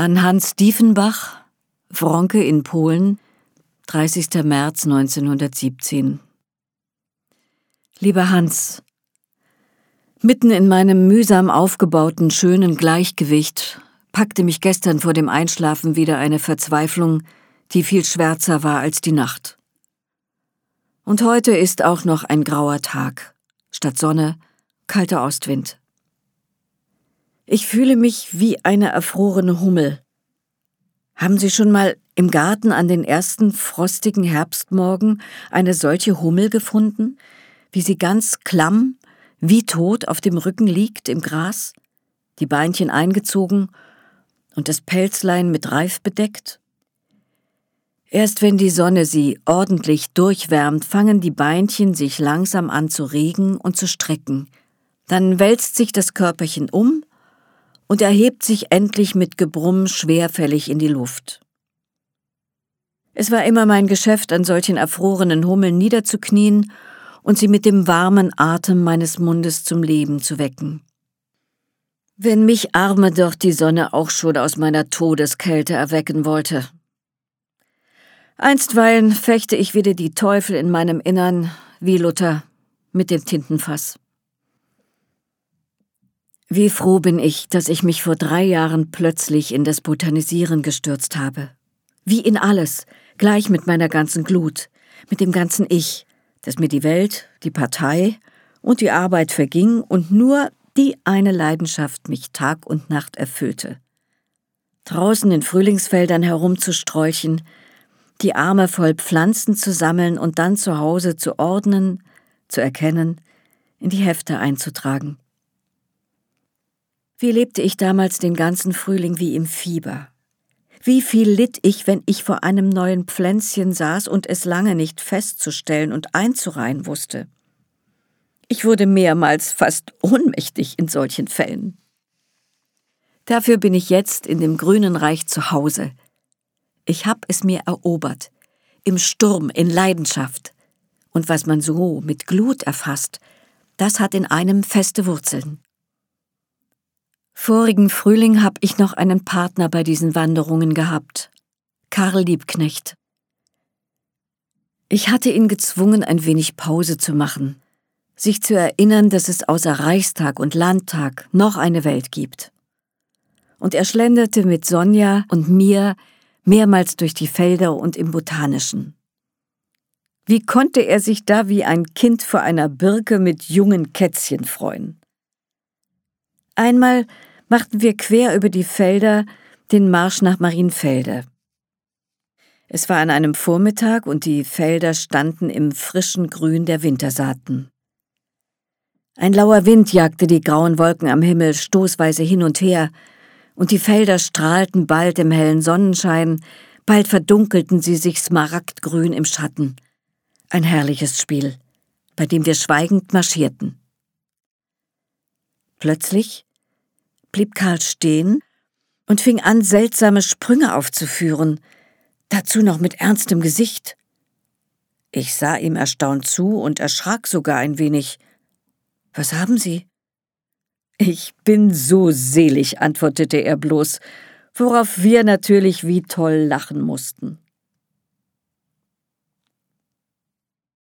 An Hans Diefenbach, Wronke in Polen, 30. März 1917. Lieber Hans, mitten in meinem mühsam aufgebauten schönen Gleichgewicht packte mich gestern vor dem Einschlafen wieder eine Verzweiflung, die viel schwärzer war als die Nacht. Und heute ist auch noch ein grauer Tag. Statt Sonne, kalter Ostwind. Ich fühle mich wie eine erfrorene Hummel. Haben Sie schon mal im Garten an den ersten frostigen Herbstmorgen eine solche Hummel gefunden, wie sie ganz klamm, wie tot auf dem Rücken liegt im Gras, die Beinchen eingezogen und das Pelzlein mit Reif bedeckt? Erst wenn die Sonne sie ordentlich durchwärmt, fangen die Beinchen sich langsam an zu regen und zu strecken. Dann wälzt sich das Körperchen um und erhebt sich endlich mit Gebrumm schwerfällig in die Luft. Es war immer mein Geschäft, an solchen erfrorenen Hummeln niederzuknien und sie mit dem warmen Atem meines Mundes zum Leben zu wecken. Wenn mich arme doch die Sonne auch schon aus meiner Todeskälte erwecken wollte. Einstweilen fechte ich wieder die Teufel in meinem Innern, wie Luther, mit dem Tintenfass. Wie froh bin ich, dass ich mich vor drei Jahren plötzlich in das Botanisieren gestürzt habe. Wie in alles, gleich mit meiner ganzen Glut, mit dem ganzen Ich, dass mir die Welt, die Partei und die Arbeit verging und nur die eine Leidenschaft mich Tag und Nacht erfüllte. Draußen in Frühlingsfeldern herumzustrolchen, die Arme voll Pflanzen zu sammeln und dann zu Hause zu ordnen, zu erkennen, in die Hefte einzutragen. Wie lebte ich damals den ganzen Frühling wie im Fieber? Wie viel litt ich, wenn ich vor einem neuen Pflänzchen saß und es lange nicht festzustellen und einzureihen wusste? Ich wurde mehrmals fast ohnmächtig in solchen Fällen. Dafür bin ich jetzt in dem grünen Reich zu Hause. Ich hab es mir erobert, im Sturm, in Leidenschaft. Und was man so mit Glut erfasst, das hat in einem feste Wurzeln. Vorigen Frühling hab ich noch einen Partner bei diesen Wanderungen gehabt. Karl Liebknecht. Ich hatte ihn gezwungen, ein wenig Pause zu machen, sich zu erinnern, dass es außer Reichstag und Landtag noch eine Welt gibt. Und er schlenderte mit Sonja und mir mehrmals durch die Felder und im Botanischen. Wie konnte er sich da wie ein Kind vor einer Birke mit jungen Kätzchen freuen? Einmal machten wir quer über die Felder den Marsch nach Marienfelde. Es war an einem Vormittag und die Felder standen im frischen Grün der Wintersaaten. Ein lauer Wind jagte die grauen Wolken am Himmel stoßweise hin und her, und die Felder strahlten bald im hellen Sonnenschein, bald verdunkelten sie sich smaragdgrün im Schatten. Ein herrliches Spiel, bei dem wir schweigend marschierten. Plötzlich blieb Karl stehen und fing an, seltsame Sprünge aufzuführen, dazu noch mit ernstem Gesicht. Ich sah ihm erstaunt zu und erschrak sogar ein wenig. Was haben Sie? Ich bin so selig, antwortete er bloß, worauf wir natürlich wie toll lachen mussten.